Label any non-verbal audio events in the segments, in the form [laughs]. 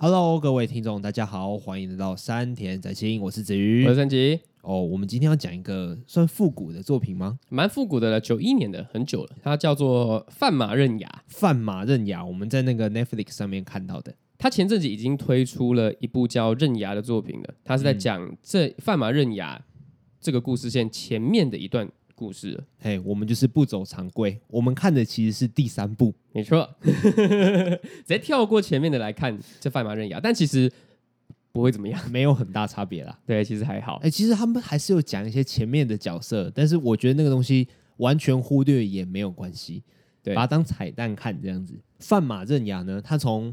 Hello，各位听众，大家好，欢迎来到山田在心，我是子瑜，我是三吉。哦，我们今天要讲一个算复古的作品吗？蛮复古的了，九一年的，很久了。它叫做《范马刃牙》。范马刃牙，我们在那个 Netflix 上面看到的。他前阵子已经推出了一部叫《刃牙》的作品了。他是在讲这范马刃牙这个故事线前面的一段故事了。嘿，我们就是不走常规，我们看的其实是第三部，没错，[laughs] 直接跳过前面的来看这范马刃牙，但其实。不会怎么样，没有很大差别啦。对，其实还好。哎，其实他们还是有讲一些前面的角色，但是我觉得那个东西完全忽略也没有关系，对，把它当彩蛋看这样子。范马刃牙呢，它从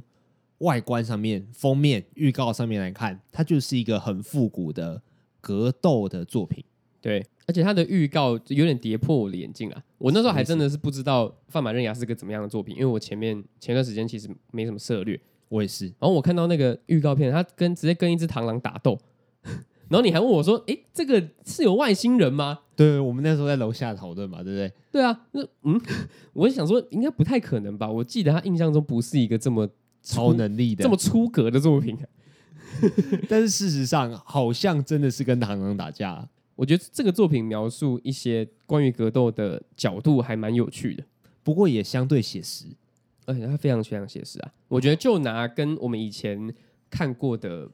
外观上面、封面、预告上面来看，它就是一个很复古的格斗的作品。对，而且他的预告有点跌破我的眼镜啊！我那时候还真的是不知道范马刃牙是个怎么样的作品，因为我前面前段时间其实没什么涉略。我也是，然后我看到那个预告片，他跟直接跟一只螳螂打斗，[laughs] 然后你还问我说：“哎，这个是有外星人吗？”对，我们那时候在楼下讨论嘛，对不对？对啊，那嗯，[laughs] 我想说应该不太可能吧？我记得他印象中不是一个这么超能力的、这么出格的作品，[laughs] 但是事实上好像真的是跟螳螂打架。我觉得这个作品描述一些关于格斗的角度还蛮有趣的，不过也相对写实。而且它非常非常写实啊！我觉得就拿跟我们以前看过的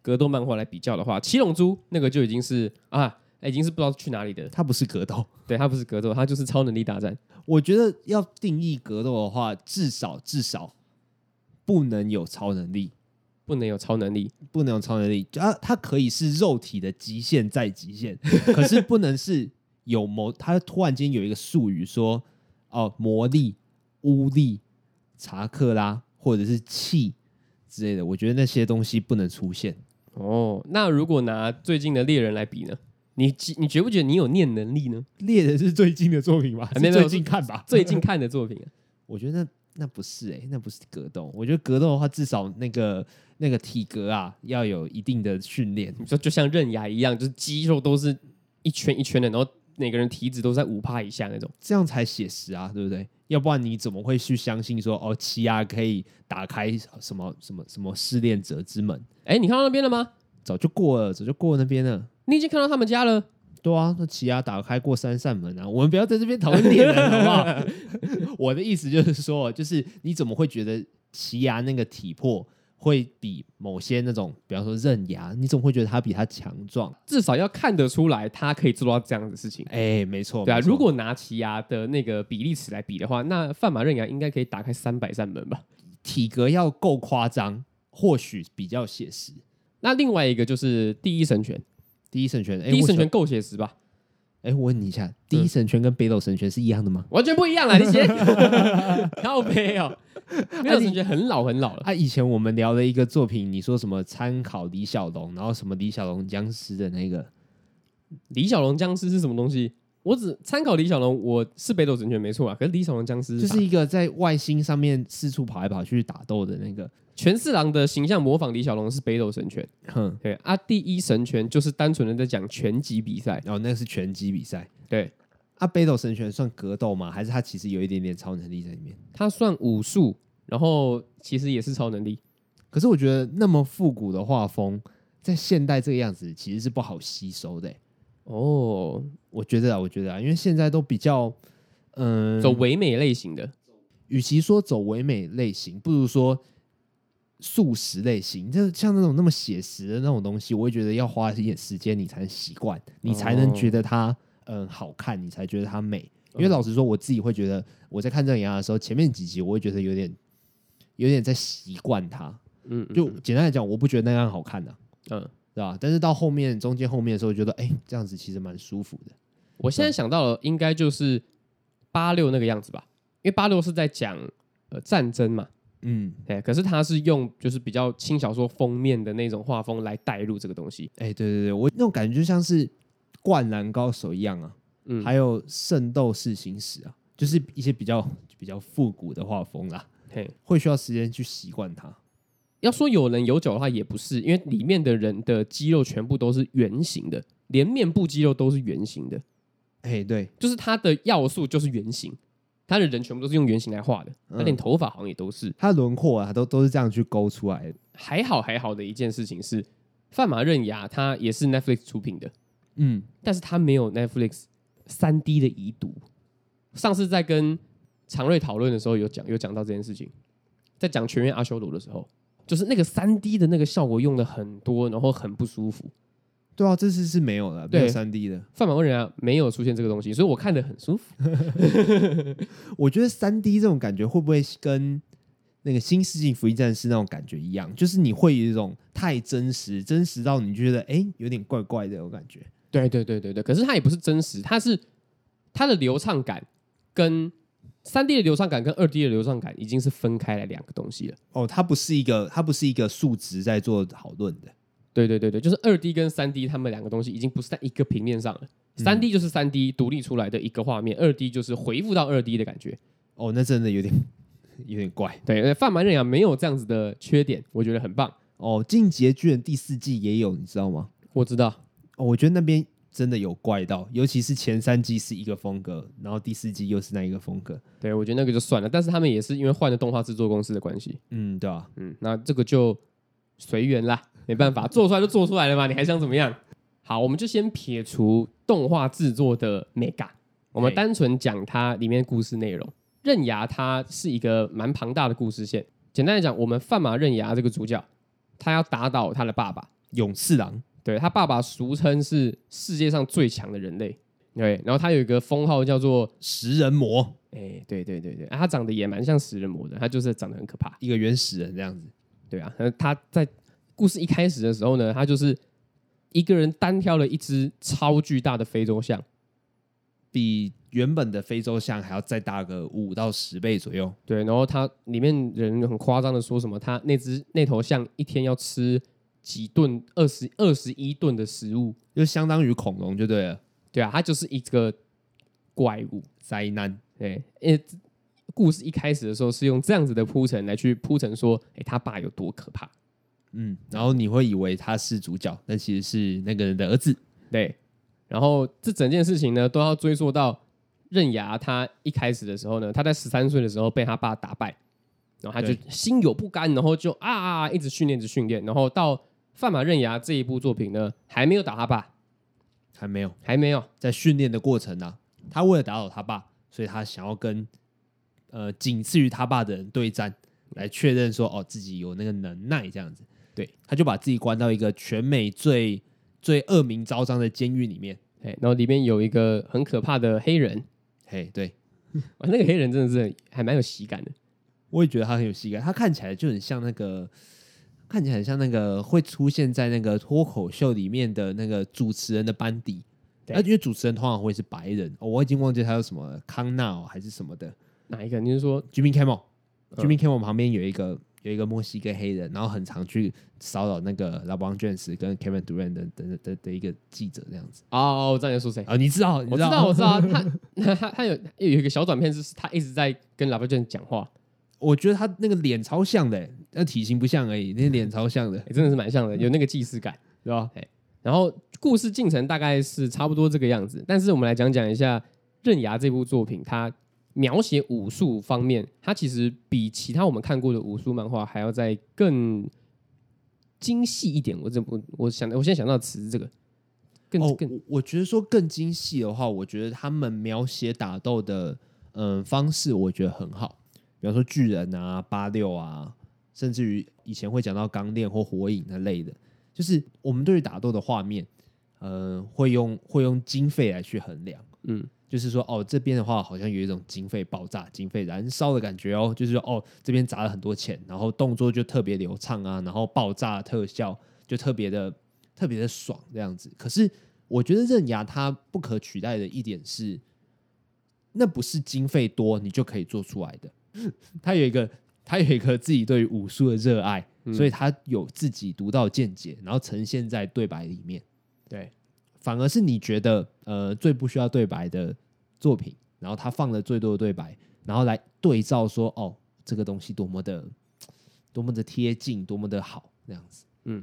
格斗漫画来比较的话，《七龙珠》那个就已经是啊，已经是不知道去哪里的。它不是格斗，对，它不是格斗，它就是超能力大战。我觉得要定义格斗的话，至少至少不能有超能力，不能有超能力，不能有超能力。啊，它可以是肉体的极限再极限，[laughs] 可是不能是有魔。它突然间有一个术语说，哦，魔力、巫力。查克拉或者是气之类的，我觉得那些东西不能出现。哦，那如果拿最近的猎人来比呢？你你觉不觉得你有念能力呢？猎人是最近的作品吧？是最近看吧？最近看的作品，啊我觉得那那不是哎、欸，那不是格斗。我觉得格斗的话，至少那个那个体格啊，要有一定的训练。你说就像刃牙一样，就是肌肉都是一圈一圈的，然后每个人体脂都在五趴以下那种，这样才写实啊，对不对？要不然你怎么会去相信说哦，奇犽可以打开什么什么什么试炼者之门？哎，你看到那边了吗？早就过了，早就过了那边了。你已经看到他们家了？对啊，那奇牙打开过三扇门啊。我们不要在这边讨论猎人 [laughs] 好不好？我的意思就是说，就是你怎么会觉得奇牙那个体魄？会比某些那种，比方说刃牙，你怎么会觉得他比他强壮，至少要看得出来他可以做到这样的事情。哎，没错，对啊。如果拿奇牙的那个比例尺来比的话，那范马刃牙应该可以打开三百扇门吧？体格要够夸张，或许比较写实。那另外一个就是第一神拳，第一神拳，第一神拳够写实吧？哎，我问你一下，第一神拳跟北斗神拳是一样的吗？[laughs] 完全不一样啊！你写 [laughs] 靠北哦，北斗神拳很老很老了。啊，以前我们聊的一个作品，你说什么参考李小龙，然后什么李小龙僵尸的那个李小龙僵尸是什么东西？我只参考李小龙，我是北斗神拳没错啊，可是李小龙僵尸就是一个在外星上面四处跑来跑去打斗的那个。权四郎的形象模仿李小龙是北斗神拳，哼，对啊，第一神拳就是单纯的在讲拳击比赛，哦，那个是拳击比赛，对啊，北斗神拳算格斗吗？还是他其实有一点点超能力在里面？他算武术，然后其实也是超能力。可是我觉得那么复古的画风，在现代这个样子其实是不好吸收的。哦，我觉得啊，我觉得啊，因为现在都比较嗯走唯美类型的，与其说走唯美类型，不如说。素食类型，就像那种那么写实的那种东西，我会觉得要花一点时间，你才能习惯，你才能觉得它嗯、呃、好看，你才觉得它美。因为老实说，我自己会觉得我在看这个牙的时候，前面几集我会觉得有点有点在习惯它。嗯，就简单来讲，我不觉得那样好看的、啊，嗯，对吧？但是到后面中间后面的时候，觉得哎、欸，这样子其实蛮舒服的。我现在想到了，应该就是八六那个样子吧，因为八六是在讲呃战争嘛。嗯，哎，可是他是用就是比较轻小说封面的那种画风来带入这个东西。哎，对对对，我那种感觉就像是《灌篮高手》一样啊，嗯，还有《圣斗士星矢》啊，就是一些比较比较复古的画风啦。嘿，会需要时间去习惯它。要说有棱有角的话，也不是，因为里面的人的肌肉全部都是圆形的，连面部肌肉都是圆形的。哎，对，就是它的要素就是圆形。它的人全部都是用圆形来画的，他连头发好像也都是，他轮廓啊，都都是这样去勾出来的。还好还好的一件事情是，范马刃牙它也是 Netflix 出品的，嗯，但是它没有 Netflix 三 D 的遗毒。上次在跟常瑞讨论的时候有讲有讲到这件事情，在讲全员阿修罗的时候，就是那个三 D 的那个效果用的很多，然后很不舒服。对啊，这次是没有了，没有三 D 的。范马刃牙没有出现这个东西，所以我看得很舒服。[laughs] 我觉得三 D 这种感觉会不会跟那个《新世纪福音战士》那种感觉一样？就是你会有一种太真实，真实到你觉得哎有点怪怪的，我感觉。对对对对对，可是它也不是真实，它是它的流畅感跟三 D 的流畅感跟二 D 的流畅感已经是分开来两个东西了。哦，它不是一个，它不是一个数值在做讨论的。对对对对，就是二 D 跟三 D，他们两个东西已经不是在一个平面上了。三 D 就是三 D 独立出来的一个画面，二 D 就是回复到二 D 的感觉。哦，那真的有点 [laughs] 有点怪。对，范马刃牙没有这样子的缺点，我觉得很棒。哦，进击的巨人第四季也有，你知道吗？我知道。哦，我觉得那边真的有怪到，尤其是前三季是一个风格，然后第四季又是那一个风格。对，我觉得那个就算了，但是他们也是因为换了动画制作公司的关系。嗯，对啊。嗯，那这个就随缘啦。没办法，做出来就做出来了嘛，你还想怎么样？好，我们就先撇除动画制作的美感，我们单纯讲它里面故事内容。刃牙它是一个蛮庞大的故事线。简单来讲，我们范马刃牙这个主角，他要打倒他的爸爸勇次郎，对，他爸爸俗称是世界上最强的人类，对，然后他有一个封号叫做食人魔，哎，对对对对，啊，他长得也蛮像食人魔的，他就是长得很可怕，一个原始人这样子，对啊，他在。故事一开始的时候呢，他就是一个人单挑了一只超巨大的非洲象，比原本的非洲象还要再大个五到十倍左右。对，然后他里面人很夸张的说什么，他那只那头象一天要吃几顿，二十二十一顿的食物，就相当于恐龙就对了。对啊，他就是一个怪物灾难。对，因为故事一开始的时候是用这样子的铺陈来去铺陈说，哎，他爸有多可怕。嗯，然后你会以为他是主角，但其实是那个人的儿子。对，然后这整件事情呢，都要追溯到刃牙他一开始的时候呢，他在十三岁的时候被他爸打败，然后他就心有不甘，然后就啊一直训练，一直训练，然后到范马刃牙这一部作品呢，还没有打他爸，还没有，还没有，在训练的过程呢、啊，他为了打倒他爸，所以他想要跟呃仅次于他爸的人对战，来确认说哦自己有那个能耐这样子。对，他就把自己关到一个全美最最恶名昭彰的监狱里面，哎，然后里面有一个很可怕的黑人，嘿，对，[laughs] 哇，那个黑人真的是还蛮有喜感的，我也觉得他很有喜感，他看起来就很像那个，看起来很像那个会出现在那个脱口秀里面的那个主持人的班底，对，因为主持人通常会是白人，哦，我已经忘记他叫什么康纳还是什么的，哪一个？你是说 Jimmy Kimmel？Jimmy Kimmel 旁边有一个。有一个墨西哥黑人，然后很常去骚扰那个 LeBron James 跟 Kevin Durant 的的的的一个记者这样子。哦，我知道你在说谁？啊，你知道？我知道，我知道。他 [laughs] 他他有有一个小短片，是他一直在跟 LeBron James 讲话。我觉得他那个脸超像的，那体型不像而已，那脸超像的，真的是蛮像的，有那个既视感，对吧？然后故事进程大概是差不多这个样子，但是我们来讲讲一下《刃牙》这部作品，它。描写武术方面，它其实比其他我们看过的武术漫画还要再更精细一点。我这我我想，我现在想到的词是这个，更哦，更我觉得说更精细的话，我觉得他们描写打斗的嗯方式，我觉得很好。比方说巨人啊、八六啊，甚至于以前会讲到钢炼或火影那类的，就是我们对于打斗的画面，呃，会用会用经费来去衡量，嗯。就是说，哦，这边的话好像有一种经费爆炸、经费燃烧的感觉哦。就是说，哦，这边砸了很多钱，然后动作就特别流畅啊，然后爆炸特效就特别的、特别的爽这样子。可是，我觉得刃牙它不可取代的一点是，那不是经费多你就可以做出来的。它有一个，他有一个自己对于武术的热爱，嗯，所以他有自己独到见解，然后呈现在对白里面。对。反而是你觉得呃最不需要对白的作品，然后他放了最多的对白，然后来对照说哦这个东西多么的多么的贴近，多么的好那样子。嗯，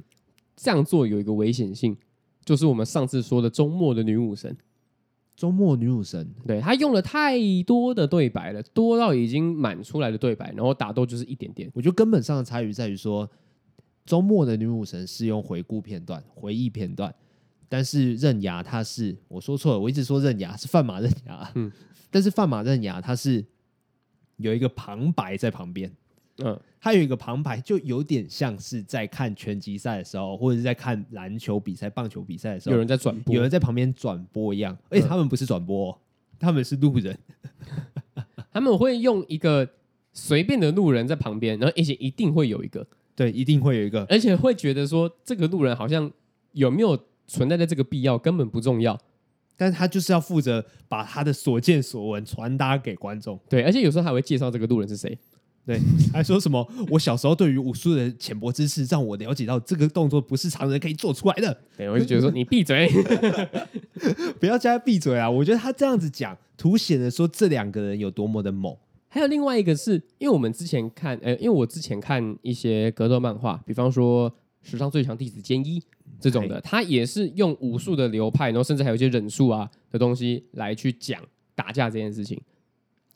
这样做有一个危险性，就是我们上次说的周末的女武神。终末女武神，对，他用了太多的对白了，多到已经满出来的对白，然后打斗就是一点点。我觉得根本上的差异在于说，周末的女武神是用回顾片段、回忆片段，但是刃牙它是我说错了，我一直说刃牙是范马刃牙，嗯，但是范马刃牙它是有一个旁白在旁边，嗯，它有一个旁白，就有点像是在看拳击赛的时候，或者是在看篮球比赛、棒球比赛的时候，有人在转播，有人在旁边转播一样，而且他们不是转播哦，他们是路人，[laughs] 他们会用一个随便的路人在旁边，然后而且一定会有一个。对，一定会有一个，而且会觉得说这个路人好像有没有存在的这个必要根本不重要，但是他就是要负责把他的所见所闻传达给观众。对，而且有时候还会介绍这个路人是谁。对，[laughs] 还说什么我小时候对于武术的浅薄知识，让我了解到这个动作不是常人可以做出来的。对，我就觉得说你闭嘴，[laughs] 不要叫他闭嘴啊！我觉得他这样子讲，凸显了说这两个人有多么的猛。还有另外一个是，因为我们之前看，呃，因为我之前看一些格斗漫画，比方说《史上最强弟子兼一》这种的，他也是用武术的流派，然后甚至还有一些忍术啊的东西来去讲打架这件事情。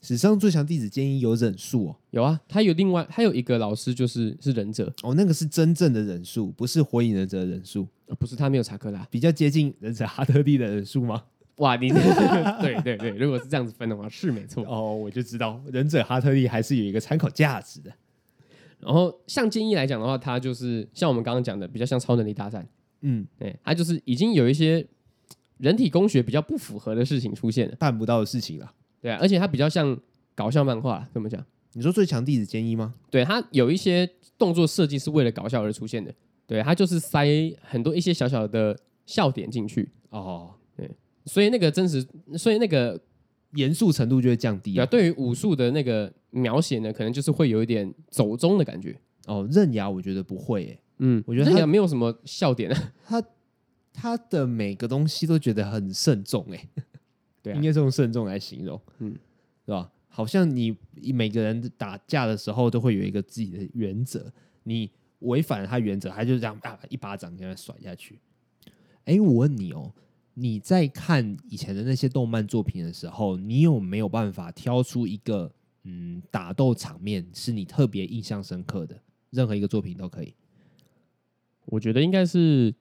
史上最强弟子兼一有忍术哦，有啊，他有另外他有一个老师就是是忍者哦，那个是真正的忍术，不是火影忍者的忍术，不是他没有查克拉，比较接近忍者哈特利的忍术吗？哇，你 [laughs] 对对对，如果是这样子分的话，是没错哦。我就知道忍者哈特利还是有一个参考价值的。然后像建议来讲的话，他就是像我们刚刚讲的，比较像超能力大战。嗯，对，他就是已经有一些人体工学比较不符合的事情出现了，办不到的事情了。对啊，而且它比较像搞笑漫画，怎么讲？你说最强弟子兼一吗？对，它有一些动作设计是为了搞笑而出现的。对，它就是塞很多一些小小的笑点进去。哦。对所以那个真实，所以那个严肃程度就会降低啊。对于武术的那个描写呢，可能就是会有一点走中的感觉。哦，刃牙我觉得不会诶、欸。嗯，我觉得刃牙没有什么笑点啊。[laughs] 他他的每个东西都觉得很慎重诶、欸。对、啊，应该是用慎重来形容。嗯，是吧？好像你每个人打架的时候都会有一个自己的原则，你违反了他原则，他就这样啊一巴掌给他甩下去。哎，我问你哦。你在看以前的那些动漫作品的时候，你有没有办法挑出一个嗯打斗场面是你特别印象深刻的？任何一个作品都可以。我觉得应该是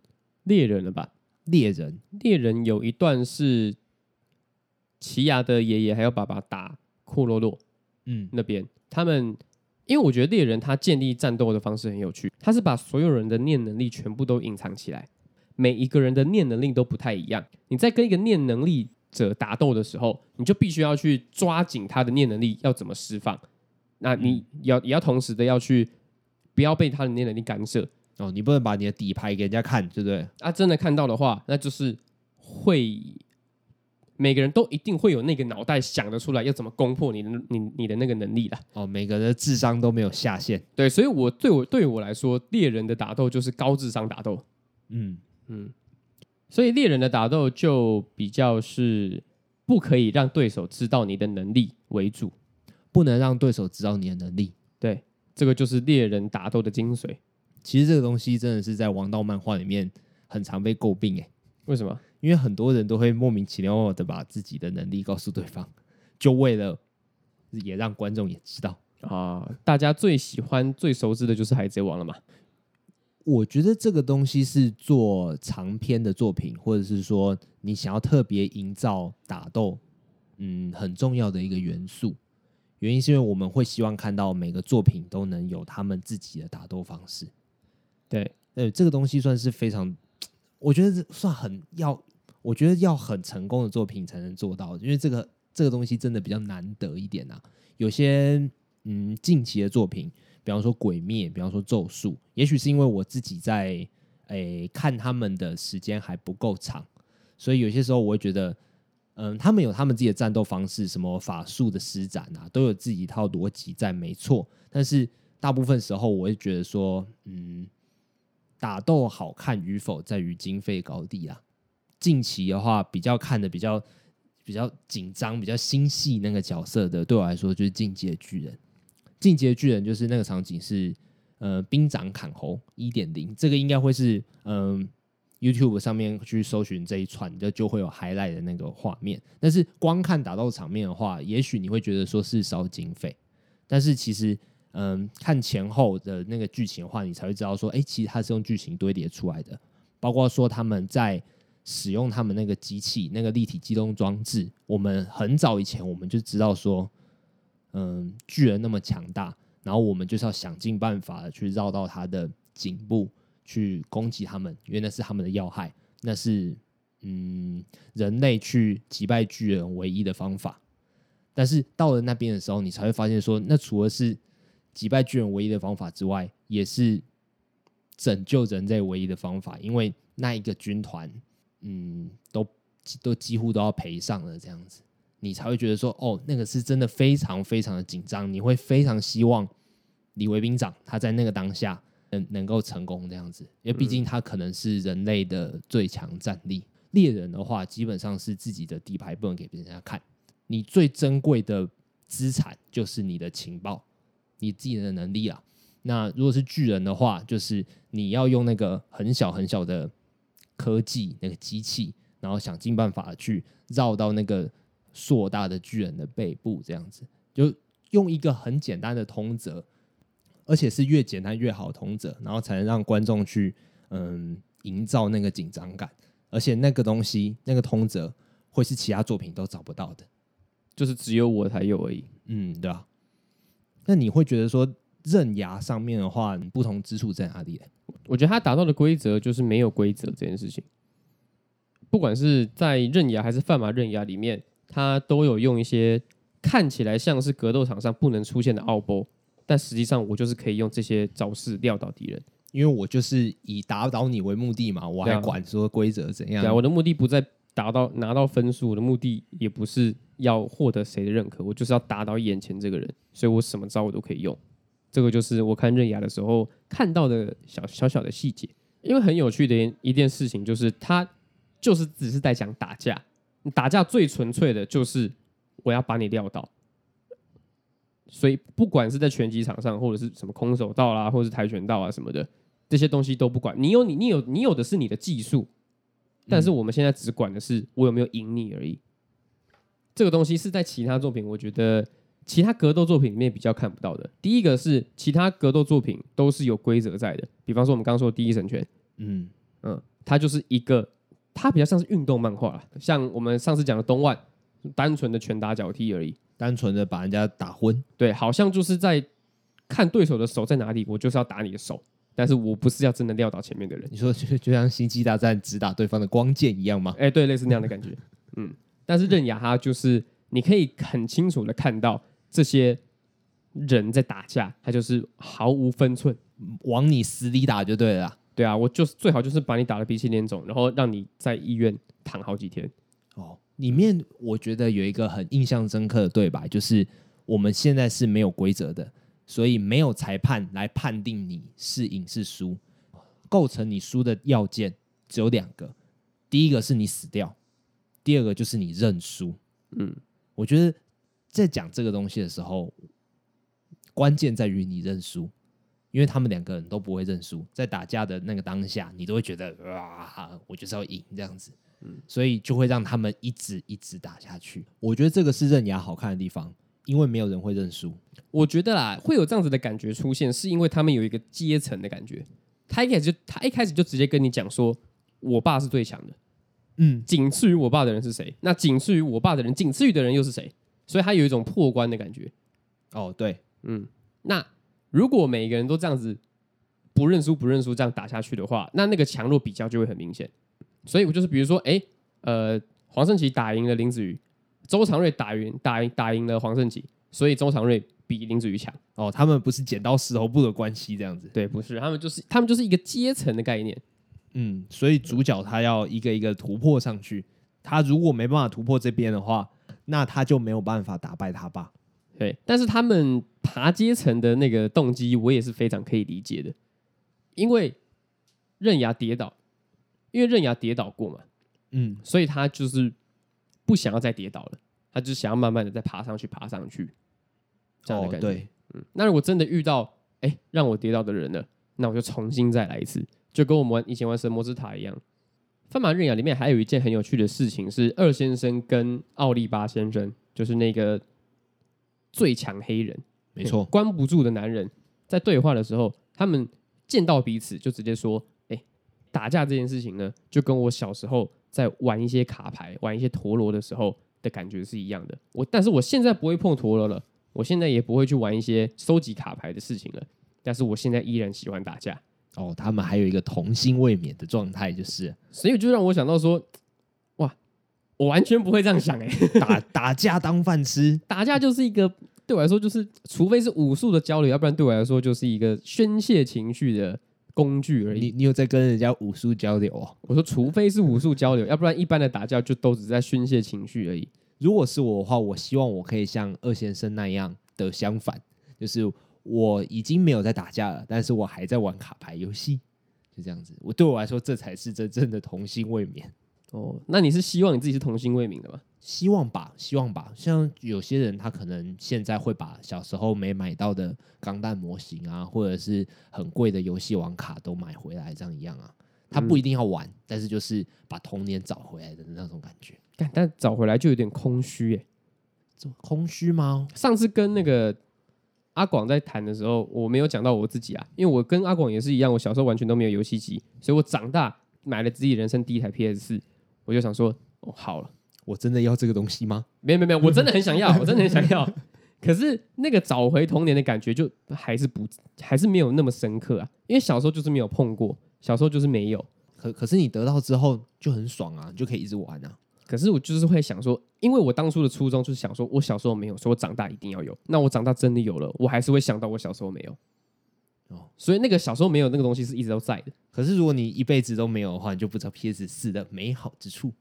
猎人了吧？猎人，猎人有一段是奇亚的爷爷还有爸爸打库洛洛，嗯，那边他们，因为我觉得猎人他建立战斗的方式很有趣，他是把所有人的念能力全部都隐藏起来。每一个人的念能力都不太一样。你在跟一个念能力者打斗的时候，你就必须要去抓紧他的念能力要怎么释放。那你要也要同时的要去不要被他的念能力干涉哦。你不能把你的底牌给人家看，对不对？啊，真的看到的话，那就是会每个人都一定会有那个脑袋想得出来要怎么攻破你的你你的那个能力的哦。每个人的智商都没有下限。对，所以我对我对我来说，猎人的打斗就是高智商打斗。嗯。嗯，所以猎人的打斗就比较是不可以让对手知道你的能力为主，不能让对手知道你的能力。对，这个就是猎人打斗的精髓。其实这个东西真的是在王道漫画里面很常被诟病诶。为什么？因为很多人都会莫名其妙的把自己的能力告诉对方，[laughs] 就为了也让观众也知道啊。大家最喜欢、最熟知的就是海贼王了嘛。我觉得这个东西是做长篇的作品，或者是说你想要特别营造打斗，嗯，很重要的一个元素。原因是因为我们会希望看到每个作品都能有他们自己的打斗方式。对，呃，这个东西算是非常，我觉得算很要，我觉得要很成功的作品才能做到，因为这个这个东西真的比较难得一点啊。有些嗯近期的作品。比方说《鬼灭》，比方说《咒术》，也许是因为我自己在诶、看他们的时间还不够长，所以有些时候我会觉得，嗯，他们有他们自己的战斗方式，什么法术的施展啊，都有自己一套逻辑在，没错。但是大部分时候，我会觉得说，嗯，打斗好看与否在于经费高低啦。近期的话，比较看的比较比较紧张、比较心细那个角色的，对我来说就是《进击的巨人》。进击的巨人就是那个场景是，呃，兵长砍喉一点零，这个应该会是，嗯、，YouTube 上面去搜寻这一串，就就会有 highlight 的那个画面。但是光看打斗场面的话，也许你会觉得说是烧经费，但是其实，嗯看前后的那个剧情的话，你才会知道说，哎，其实它是用剧情堆叠出来的。包括说他们在使用他们那个机器，那个立体机动装置，我们很早以前我们就知道说，嗯，巨人那么强大，然后我们就是要想尽办法的去绕到他的颈部去攻击他们，因为那是他们的要害，那是嗯人类去击败巨人唯一的方法。但是到了那边的时候，你才会发现说，那除了是击败巨人唯一的方法之外，也是。拯救人类唯一的方法，因为那一个军团，嗯，都都几乎都要赔上了，这样子，你才会觉得说，哦，那个是真的非常非常的紧张，你会非常希望李维兵长他在那个当下能能够成功这样子，因为毕竟他可能是人类的最强战力。猎人的话，基本上是自己的底牌不能给别人家看，你最珍贵的资产就是你的情报，你自己的能力啊。那如果是巨人的话，就是你要用那个很小很小的科技，那个机器，然后想尽办法去绕到那个硕大的巨人的背部，这样子，就用一个很简单的通则，而且是越简单越好通则，然后才能让观众去嗯营造那个紧张感，而且那个东西那个通则会是其他作品都找不到的，就是只有我才有而已。嗯，对啊。那你会觉得说？刃牙上面的话，不同之处在哪里？我觉得他达到的规则就是没有规则这件事情。不管是在刃牙还是范马刃牙里面，他都有用一些看起来像是格斗场上不能出现的奥波，但实际上我就是可以用这些招式撂倒敌人，因为我就是以打倒你为目的嘛，我还管说规则怎样？对啊，我的目的不在达到拿到分数，我的目的也不是要获得谁的认可，我就是要打倒眼前这个人，所以我什么招我都可以用。这个就是我看刃牙的时候看到的小小小的细节，因为很有趣的一件事情就是，他就是只是在讲打架，打架最纯粹的就是我要把你撂倒，所以不管是在拳击场上，或者是什么空手道啦，或者是跆拳道啊什么的，这些东西都不管，你有你你有你有的是你的技术，但是我们现在只管的是我有没有赢你而已。这个东西是在其他作品，我觉得。其他格斗作品里面比较看不到的，第一个是其他格斗作品都是有规则在的，比方说我们刚刚说的第一神拳，嗯。嗯，它就是一个，它比较像是运动漫画，像我们上次讲的东万，单纯的拳打脚踢而已，单纯的把人家打昏，对，好像就是在看对手的手在哪里，我就是要打你的手，但是我不是要真的撂倒前面的人。你说 [laughs] 就就像星际大战直打对方的光剑一样吗？哎，对，类似那样的感觉，嗯，但是刃牙它就是你可以很清楚的看到。这些人在打架，他就是毫无分寸，往你死里打就对了。对啊，我就是最好就是把你打得鼻青脸肿，然后让你在医院躺好几天。哦，里面我觉得有一个很印象深刻的对白，就是我们现在是没有规则的，所以没有裁判来判定你是赢是输。构成你输的要件只有两个，第一个是你死掉，第二个就是你认输。嗯，我觉得。在讲这个东西的时候，关键在于你认输，因为他们两个人都不会认输，在打架的那个当下，你都会觉得哇，我就是要赢这样子，嗯，所以就会让他们一直一直打下去。我觉得这个是刃牙好看的地方，因为没有人会认输。我觉得啦，会有这样子的感觉出现，是因为他们有一个阶层的感觉。他一开始就他一开始就直接跟你讲说，我爸是最强的，嗯，仅次于我爸的人是谁？那仅次于我爸的人，仅次于的人又是谁？所以他有一种破关的感觉，哦，对，嗯，那如果每个人都这样子不认输不认输这样打下去的话，那那个强弱比较就会很明显。所以我就是比如说，哎，呃，黄圣琪打赢了林子瑜，周长瑞打赢打赢打赢了黄圣琪，所以周长瑞比林子瑜强。哦，他们不是剪刀石头布的关系这样子，对，不是，他们就是他们就是一个阶层的概念。嗯，所以主角他要一个一个突破上去，他如果没办法突破这边的话。那他就没有办法打败他爸，对。但是他们爬阶层的那个动机，我也是非常可以理解的。因为刃牙跌倒，因为刃牙跌倒过嘛，嗯，所以他就是不想要再跌倒了，他就想要慢慢的再爬上去，爬上去，这样的感觉。哦，对，嗯。那如果真的遇到哎让我跌倒的人了，那我就重新再来一次，就跟我们玩以前玩神魔之塔一样。翻马刃牙里面还有一件很有趣的事情，是二先生跟奥利巴先生，就是那个最强黑人，没错，关不住的男人在对话的时候，他们见到彼此就直接说：“哎，打架这件事情呢，就跟我小时候在玩一些卡牌、玩一些陀螺的时候的感觉是一样的。我但是我现在不会碰陀螺了，我现在也不会去玩一些收集卡牌的事情了。但是我现在依然喜欢打架。哦，他们还有一个童心未泯的状态，就是，所以就让我想到说。”哇我完全不会这样想哎、欸，[laughs] 打打架当饭吃，[laughs] 打架就是一个对我来说就是，除非是武术的交流，要不然对我来说就是一个宣泄情绪的工具而已。你你有在跟人家武术交流哦？我说除非是武术交流，要不然一般的打架就都只是在宣泄情绪而已。如果是我的话，我希望我可以像二先生那样的相反，就是我已经没有在打架了，但是我还在玩卡牌游戏，就这样子。我对我来说，这才是真正的童心未泯。哦，那你是希望你自己是童心未泯的吗？希望吧，希望吧。像有些人，他可能现在会把小时候没买到的钢弹模型啊，或者是很贵的游戏王卡都买回来，这样一样啊。他不一定要玩，嗯、但是就是把童年找回来的那种感觉。但找回来就有点空虚耶，空虚吗？上次跟那个阿广在谈的时候，我没有讲到我自己啊，因为我跟阿广也是一样，我小时候完全都没有游戏机，所以我长大买了自己人生第一台 PS 四。我就想说，哦，好了，我真的要这个东西吗？没有没有没有，我真的很想要，我真的很想要。[laughs] 可是那个找回童年的感觉，就还是不，还是没有那么深刻啊。因为小时候就是没有碰过，小时候就是没有。可可是你得到之后就很爽啊，你就可以一直玩啊。可是我就是会想说，因为我当初的初衷就是想说，我小时候没有，所以我长大一定要有。那我长大真的有了，我还是会想到我小时候没有。哦，所以那个小时候没有那个东西是一直都在的。可是如果你一辈子都没有的话，你就不知道 PS 四的美好之处。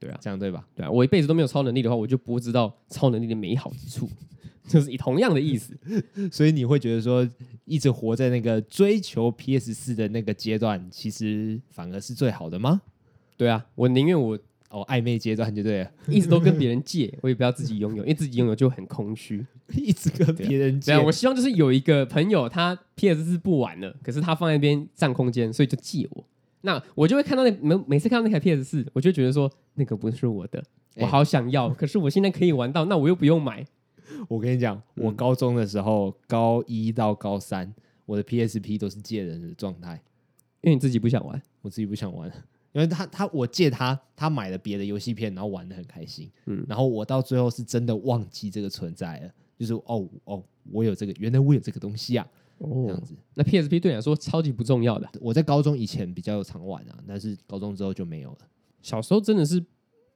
对啊，这样对吧？对啊，我一辈子都没有超能力的话，我就不知道超能力的美好之处，[laughs] 就是以同样的意思。[laughs] 所以你会觉得说，一直活在那个追求 PS 四的那个阶段，其实反而是最好的吗？对啊，我宁愿我。哦，暧昧阶段就对了，一直都跟别人借，我也不要自己拥有，因为自己拥有就很空虚。[laughs] 一直跟别人借，我希望就是有一个朋友，他 PS 四不玩了，可是他放在那边占空间，所以就借我。那我就会看到那每每次看到那台 PS 四，我就觉得说那个不是我的，我好想要，欸、可是我现在可以玩到，那我又不用买。[laughs] 我跟你讲，我高中的时候，嗯、高一到高三，我的 PSP 都是借人的状态，因为你自己不想玩，我自己不想玩。因为他他我借他，他买了别的游戏片，然后玩的很开心。嗯，然后我到最后是真的忘记这个存在了，就是哦哦，我有这个，原来我有这个东西啊。哦，这样子。那 PSP 对你来说超级不重要的。我在高中以前比较常玩啊，但是高中之后就没有了。小时候真的是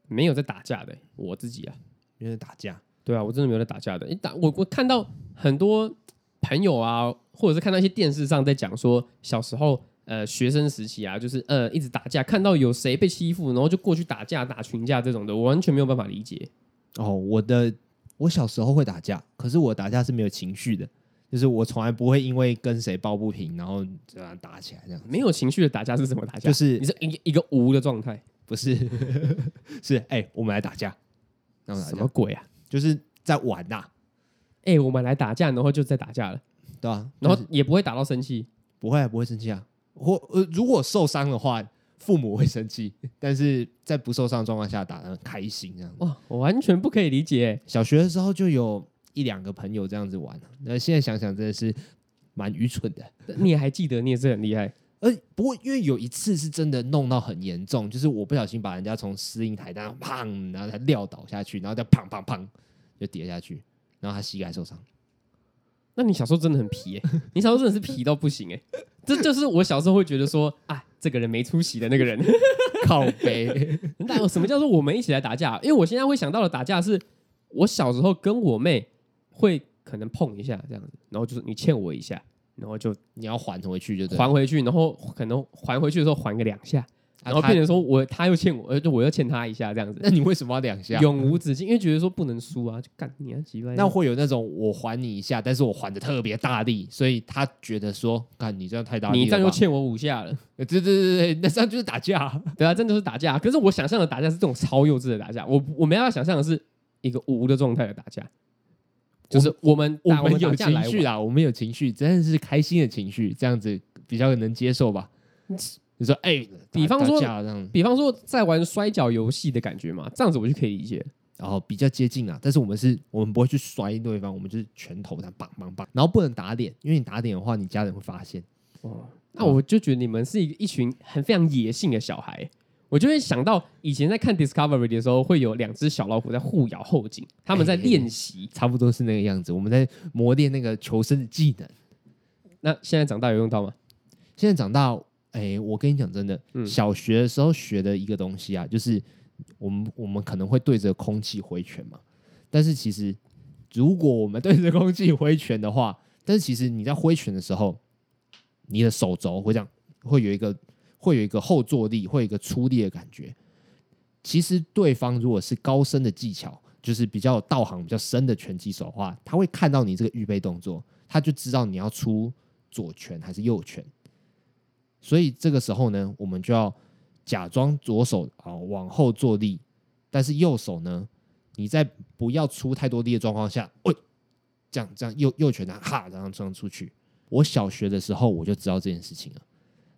没有在打架的，我自己啊，没有在打架。对啊，我真的没有在打架的。一打我我看到很多朋友啊，或者是看到一些电视上在讲说小时候。呃，学生时期啊，就是呃，一直打架，看到有谁被欺负，然后就过去打架、打群架这种的，我完全没有办法理解。哦，我的我小时候会打架，可是我打架是没有情绪的，就是我从来不会因为跟谁抱不平，然后这样打起来这样。没有情绪的打架是什么打架？就是你是一一个无的状态，不是？[laughs] 是哎、欸，我们来打架，什么鬼啊？就是在玩呐、啊。哎、欸，我们来打架，然后就在打架了，对啊，然后也不会打到生气，不会不会生气啊。或呃，如果受伤的话，父母会生气，但是在不受伤的状况下打得很开心，这样子。哇，我完全不可以理解。小学的时候就有一两个朋友这样子玩，那现在想想真的是蛮愚蠢的。你也还记得，你也是很厉害。呃，不过因为有一次是真的弄到很严重，就是我不小心把人家从司令台上砰，然后他撂倒下去，然后再砰砰砰就跌下去，然后他膝盖受伤。那你小时候真的很皮欸，你小时候真的是皮到不行欸。这就是我小时候会觉得说，哎，这个人没出息的那个人，[laughs] 靠背。那什么叫做我们一起来打架？因为我现在会想到的打架是，我小时候跟我妹会可能碰一下这样子，然后就是你欠我一下，然后就你要还回去就对，还回去，然后可能还回去的时候还个两下。然后变成说我他又欠我，呃，我又欠他一下这样子。那你为什么要两下？永无止境，因为觉得说不能输啊，就干你啊，几万。那会有那种我还你一下，但是我还的特别大力，所以他觉得说，干你这样太大力，你这样又欠我五下了。对对对对，那这样就是打架。[laughs] 对啊，真的是打架。可是我想象的打架是这种超幼稚的打架，我我没办法想象的是一个无的状态的打架，就是我们我们有情绪啦，我们有情绪，真的是开心的情绪，这样子比较能接受吧。你说，哎、欸，比方说，比方说，在玩摔跤游戏的感觉嘛，这样子我就可以理解。然后比较接近啊。但是我们是，我们不会去摔对方，我们就是拳头这样棒棒棒，然后不能打脸，因为你打脸的话，你家人会发现。哦，那我就觉得你们是一一群很非常野性的小孩。我就会想到以前在看 Discovery 的时候，会有两只小老虎在互咬后颈，他们在练习，差不多是那个样子。我们在磨练那个求生的技能。那现在长大有用到吗？现在长大，哎，我跟你讲真的，嗯、小学的时候学的一个东西啊，就是我们我们可能会对着空气挥拳嘛。但是其实，如果我们对着空气挥拳的话，但是其实你在挥拳的时候，你的手肘会这样，会有一个。会有一个后坐力，会有一个出力的感觉。其实对方如果是高深的技巧，就是比较道行比较深的拳击手的话，他会看到你这个预备动作，他就知道你要出左拳还是右拳。所以这个时候呢，我们就要假装左手啊往后坐力，但是右手呢，你在不要出太多力的状况下，喂，这样这样右右拳呢，哈，然后这样出去。我小学的时候我就知道这件事情了。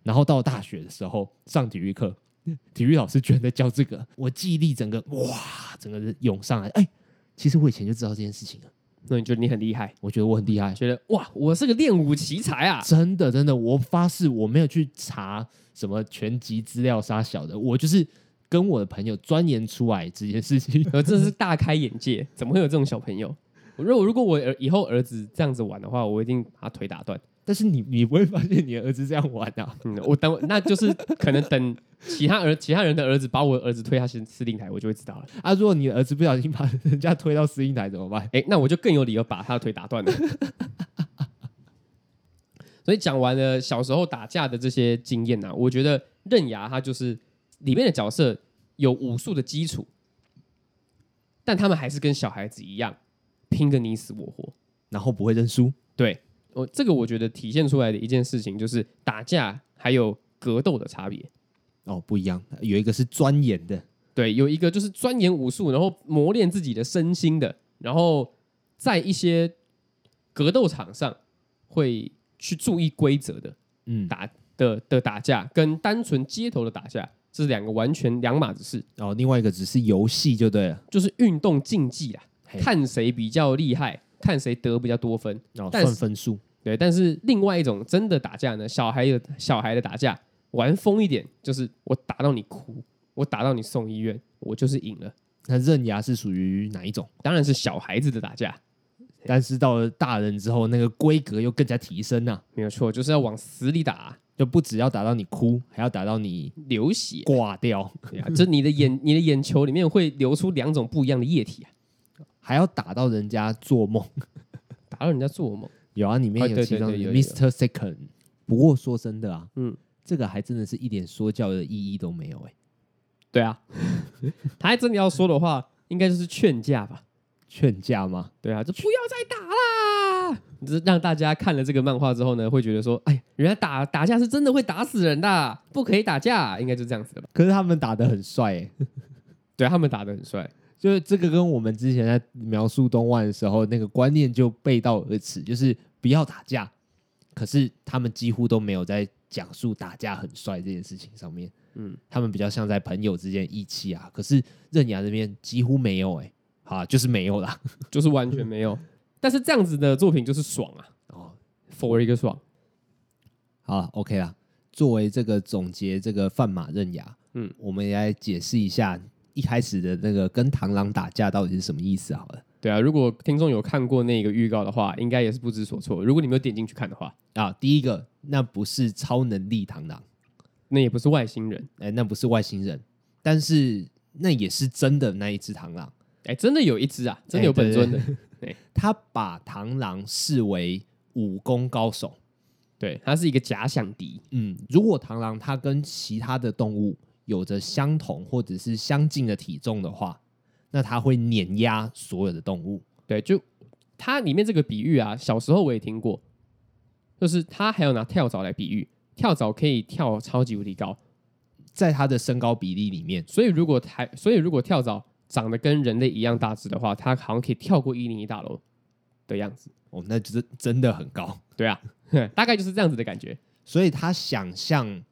然后到大学的时候上体育课，[laughs] 体育老师居然在教这个，我记忆力整个哇，整个人涌上来。哎，其实我以前就知道这件事情了。那你觉得你很厉害？我觉得我很厉害，觉得哇，我是个练武奇才啊！真的真的，我发誓我没有去查什么全集资料杀小的，我就是跟我的朋友钻研出来这件事情。[laughs] 我真是大开眼界，怎么会有这种小朋友？如果如果我以后儿子这样子玩的话，我一定把他腿打断。但是你你不会发现你的儿子这样玩啊？嗯，我等那就是可能等其他儿其他人的儿子把我儿子推下司司令台，我就会知道了。啊，如果你的儿子不小心把人家推到司令台怎么办？哎，那我就更有理由把他的腿打断了。[laughs] 所以讲完了小时候打架的这些经验啊，我觉得刃牙他就是里面的角色有武术的基础，但他们还是跟小孩子一样拼个你死我活，然后不会认输。对。我这个我觉得体现出来的一件事情就是打架还有格斗的差别哦，不一样，有一个是钻研的，对，有一个就是钻研武术，然后磨练自己的身心的，然后在一些格斗场上会去注意规则的，嗯，打的的打架跟单纯街头的打架，这是两个完全两码子事。哦，另外一个只是游戏就对了，就是运动竞技啊，看谁比较厉害。看谁得比较多分，然哦，算分数。对，但是另外一种真的打架呢，小孩的小孩的打架玩疯一点，就是我打到你哭，我打到你送医院，我就是赢了。那刃牙是属于哪一种？当然是小孩子的打架，但是到了大人之后，那个规格又更加提升啊。没有错，就是要往死里打，就不只要打到你哭，还要打到你流血挂掉。对啊，这你的眼你的眼球里面会流出两种不一样的液体啊。还要打到人家做梦，打到人家做梦，有啊，里面有其中 Mr. Second。不过说真的啊，嗯，这个还真的是一点说教的意义都没有哎、欸。对啊，[laughs] 他还真的要说的话，应该就是劝架吧？劝架吗？对啊，就不要再打啦！就是让大家看了这个漫画之后呢，会觉得说，哎，人家打打架是真的会打死人的，不可以打架，应该就这样子的吧？可是他们打的很帅哎，对，他们打的很帅。就是这个跟我们之前在描述东万的时候那个观念就背道而驰，就是不要打架。可是他们几乎都没有在讲述打架很帅这件事情上面，嗯，他们比较像在朋友之间义气啊。可是刃牙这边几乎没有、欸，哎，好，就是没有啦，[laughs] 就是完全没有。[laughs] 但是这样子的作品就是爽啊，哦，for 一个爽。好，OK 啦。作为这个总结，这个范马刃牙，嗯，我们也来解释一下。一开始的那个跟螳螂打架到底是什么意思？好了，对啊，如果听众有看过那个预告的话，应该也是不知所措。如果你没有点进去看的话，啊，第一个那不是超能力螳螂，那也不是外星人，哎，那不是外星人，但是那也是真的那一只螳螂，哎，真的有一只啊，真的有本尊的，对，他把螳螂视为武功高手，对，他是一个假想敌，嗯，如果螳螂它跟其他的动物。有着相同或者是相近的体重的话，那它会碾压所有的动物。对，就它里面这个比喻啊，小时候我也听过，就是它还有拿跳蚤来比喻，跳蚤可以跳超级无敌高，在它的身高比例里面，所以如果它，所以如果跳蚤长得跟人类一样大只的话，它好像可以跳过一零一大楼的样子。哦，那就是真的很高。对啊，[laughs] 大概就是这样子的感觉。所以他想象。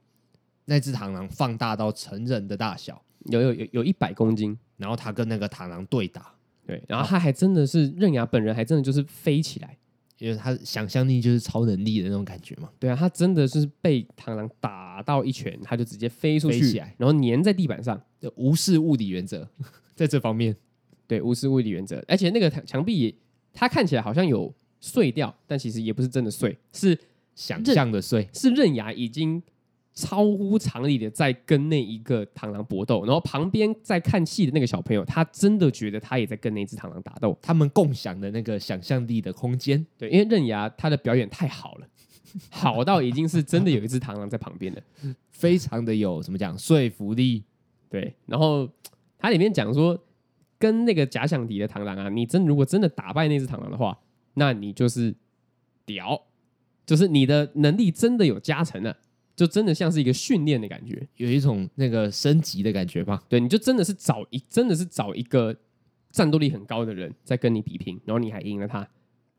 那只螳螂放大到成人的大小，有有有有一百公斤，然后他跟那个螳螂对打，对，然后他还真的是刃牙本人，还真的就是飞起来，因为他想象力就是超能力的那种感觉嘛。对啊，他真的是被螳螂打到一拳，他就直接飞出去，飞起来，然后粘在地板上，就无视物理原则，[laughs] 在这方面，对，无视物理原则，而且那个墙壁也，他看起来好像有碎掉，但其实也不是真的碎，是想象的碎，是刃牙已经。超乎常理的在跟那一个螳螂搏斗，然后旁边在看戏的那个小朋友，他真的觉得他也在跟那只螳螂打斗，他们共享的那个想象力的空间。对，因为刃牙他的表演太好了，好到已经是真的有一只螳螂在旁边了，非常的有什么讲说服力。对，然后它里面讲说，跟那个假想敌的螳螂啊，你真如果真的打败那只螳螂的话，那你就是屌，就是你的能力真的有加成了。就真的像是一个训练的感觉，有一种那个升级的感觉吧？对，你就真的是找一，真的是找一个战斗力很高的人在跟你比拼，然后你还赢了他。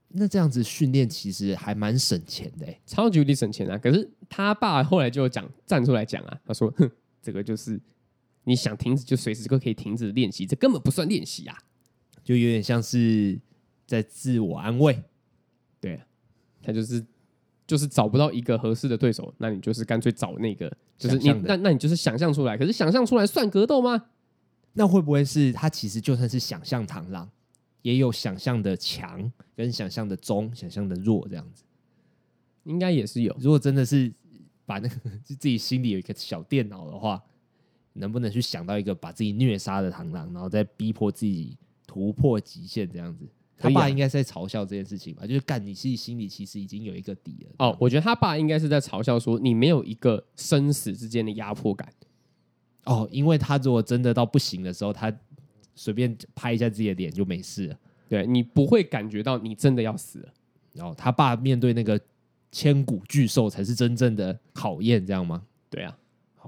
那这样子训练其实还蛮省钱的，超级无敌省钱啊！可是他爸后来就讲站出来讲啊，他说：“哼，这个就是你想停止就随时都可以停止练习，这根本不算练习啊，就有点像是在自我安慰。”对，他就是。就是找不到一个合适的对手，那你就是干脆找那个，就是你那那你就是想象出来，可是想象出来算格斗吗？那会不会是他其实就算是想象螳螂，也有想象的强跟想象的中、想象的弱这样子？应该也是有。如果真的是把那个自己心里有一个小电脑的话，能不能去想到一个把自己虐杀的螳螂，然后再逼迫自己突破极限这样子？他爸应该是在嘲笑这件事情吧？就是干，你自己心里其实已经有一个底了。哦，我觉得他爸应该是在嘲笑说，你没有一个生死之间的压迫感。哦，因为他如果真的到不行的时候，他随便拍一下自己的脸就没事了。对，你不会感觉到你真的要死了。然后他爸面对那个千古巨兽才是真正的考验，这样吗？对啊。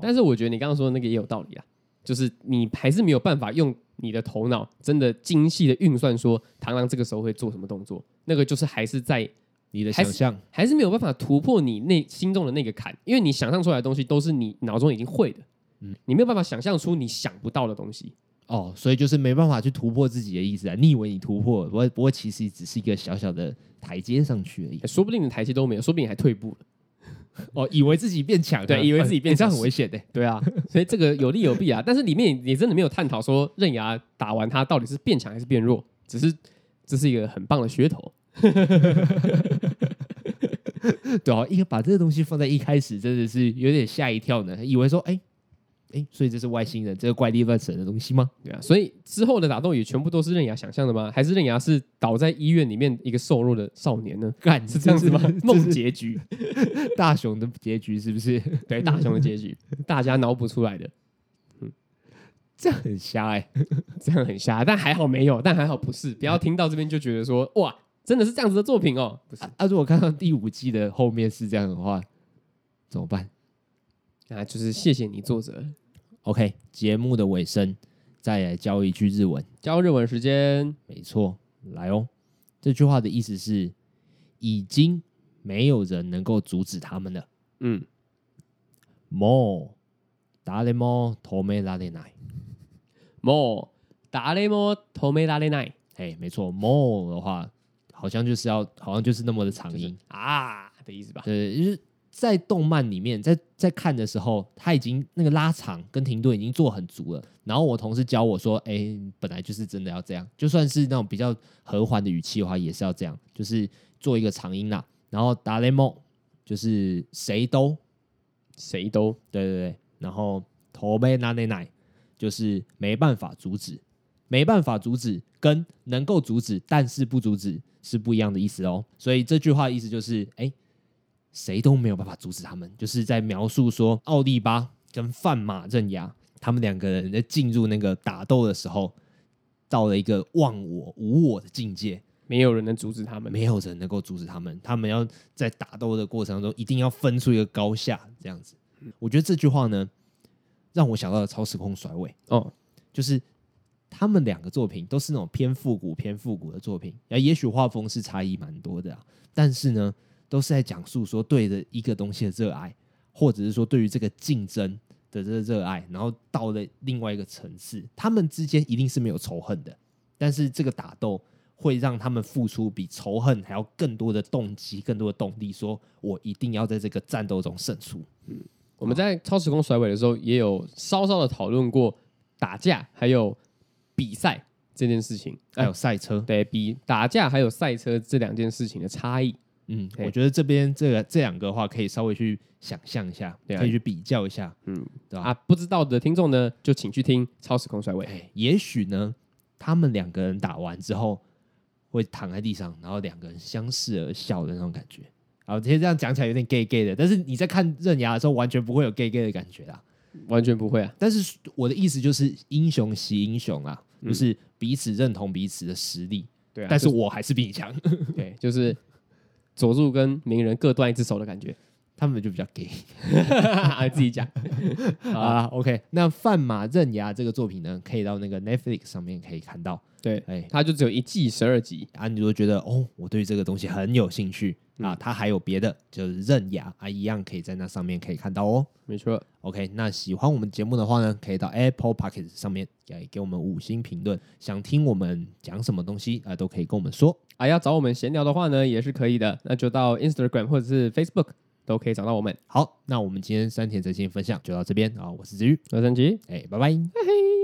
但是我觉得你刚刚说的那个也有道理啊，就是你还是没有办法用。你的头脑真的精细的运算，说螳螂这个时候会做什么动作？那个就是还是在你的想象，还是没有办法突破你内心中的那个坎，因为你想象出来的东西都是你脑中已经会的，嗯，你没有办法想象出你想不到的东西，哦，所以就是没办法去突破自己的意思啊。你以为你突破了，不过不过其实只是一个小小的台阶上去而已，说不定你台阶都没有，说不定你还退步了。[laughs] 哦，以为自己变强，对，以为自己变强，这样很危险的，[laughs] 对啊，所以这个有利有弊啊。但是里面也真的没有探讨说刃牙打完他到底是变强还是变弱，只是这是一个很棒的噱头。[laughs] 对啊，一个把这个东西放在一开始，真的是有点吓一跳呢。以为说，哎。哎，所以这是外星人，这个怪力乱神的东西吗？对啊，所以之后的打斗也全部都是刃牙想象的吗？还是刃牙是倒在医院里面一个瘦弱的少年呢？干是这样子吗？梦结局，[laughs] 大雄的结局是不是？[laughs] 对，大雄的结局，大家脑补出来的。嗯，[laughs] 这样很瞎哎、欸，这样很瞎，但还好没有，但还好不是。不要听到这边就觉得说，哇，真的是这样子的作品哦。不是，啊，如果看到第五季的后面是这样的话，怎么办？啊，就是谢谢你作者。OK，节目的尾声，再来教一句日文。教日文时间，没错，来哦。这句话的意思是，已经没有人能够阻止他们了。嗯，もう谁も止められない。もう谁も止められない。嘿，没错，もう的话，好像就是要，好像就是那么的长音、就是、啊的意思吧？对，就是。 在动漫里面，在在看的时候，他已经那个拉长跟停顿已经做很足了。然后我同事教我说：“哎、欸，本来就是真的要这样，就算是那种比较和缓的语气的话，也是要这样，就是做一个长音啦。”然后谁も就是谁都谁都对对对，然后止められない就是没办法阻止，没办法阻止跟能够阻止但是不阻止是不一样的意思哦。所以这句话的意思就是，哎、欸。 谁都没有办法阻止他们，就是在描述说奥利巴跟范马镇牙他们两个人在进入那个打斗的时候，到了一个忘我无我的境界，没有人能阻止他们，没有人能够阻止他们，他们要在打斗的过程当中一定要分出一个高下，这样子。我觉得这句话呢，让我想到了超时空甩尾。哦，就是他们两个作品都是那种偏复古、偏复古的作品，啊，也许画风是差异蛮多的啊，但是呢。都是在讲述说对的一个东西的热爱，或者是说对于这个竞争的这个热爱，然后到了另外一个层次，他们之间一定是没有仇恨的，但是这个打斗会让他们付出比仇恨还要更多的动机、更多的动力，说我一定要在这个战斗中胜出。嗯，我们在超时空甩尾的时候也有稍稍的讨论过打架还有比赛这件事情，还有赛车，对比打架还有赛车这两件事情的差异。嗯，我觉得这边这个这两个的话，可以稍微去想象一下，可以去比较一下，嗯，对吧？啊，不知道的听众呢，就请去听《超时空甩尾》。也许呢，他们两个人打完之后，会躺在地上，然后两个人相视而笑的那种感觉。然后其实这样讲起来有点 gay gay 的，但是你在看刃牙的时候，完全不会有 gay gay 的感觉啦，完全不会啊。但是我的意思就是，英雄惜英雄啊，就是彼此认同彼此的实力。对啊，但是我还是比你强。对，就是。[laughs] 佐助跟鸣人各断一只手的感觉，他们就比较 gay，[laughs] 自己讲啊。[laughs] OK，那范马刃牙这个作品呢，可以到那个 Netflix 上面可以看到。对，哎，它就只有一季十二集啊。你如果觉得哦，我对这个东西很有兴趣。啊，它还有别的，就是刃牙啊，一样可以在那上面可以看到哦。没错，OK，那喜欢我们节目的话呢，可以到 Apple Podcast 上面给给我们五星评论。想听我们讲什么东西啊，都可以跟我们说。啊，要找我们闲聊的话呢，也是可以的。那就到 Instagram 或者是 Facebook 都可以找到我们。好，那我们今天三田哲先分享就到这边啊，我是子玉，我是三吉，哎，拜拜。嘿嘿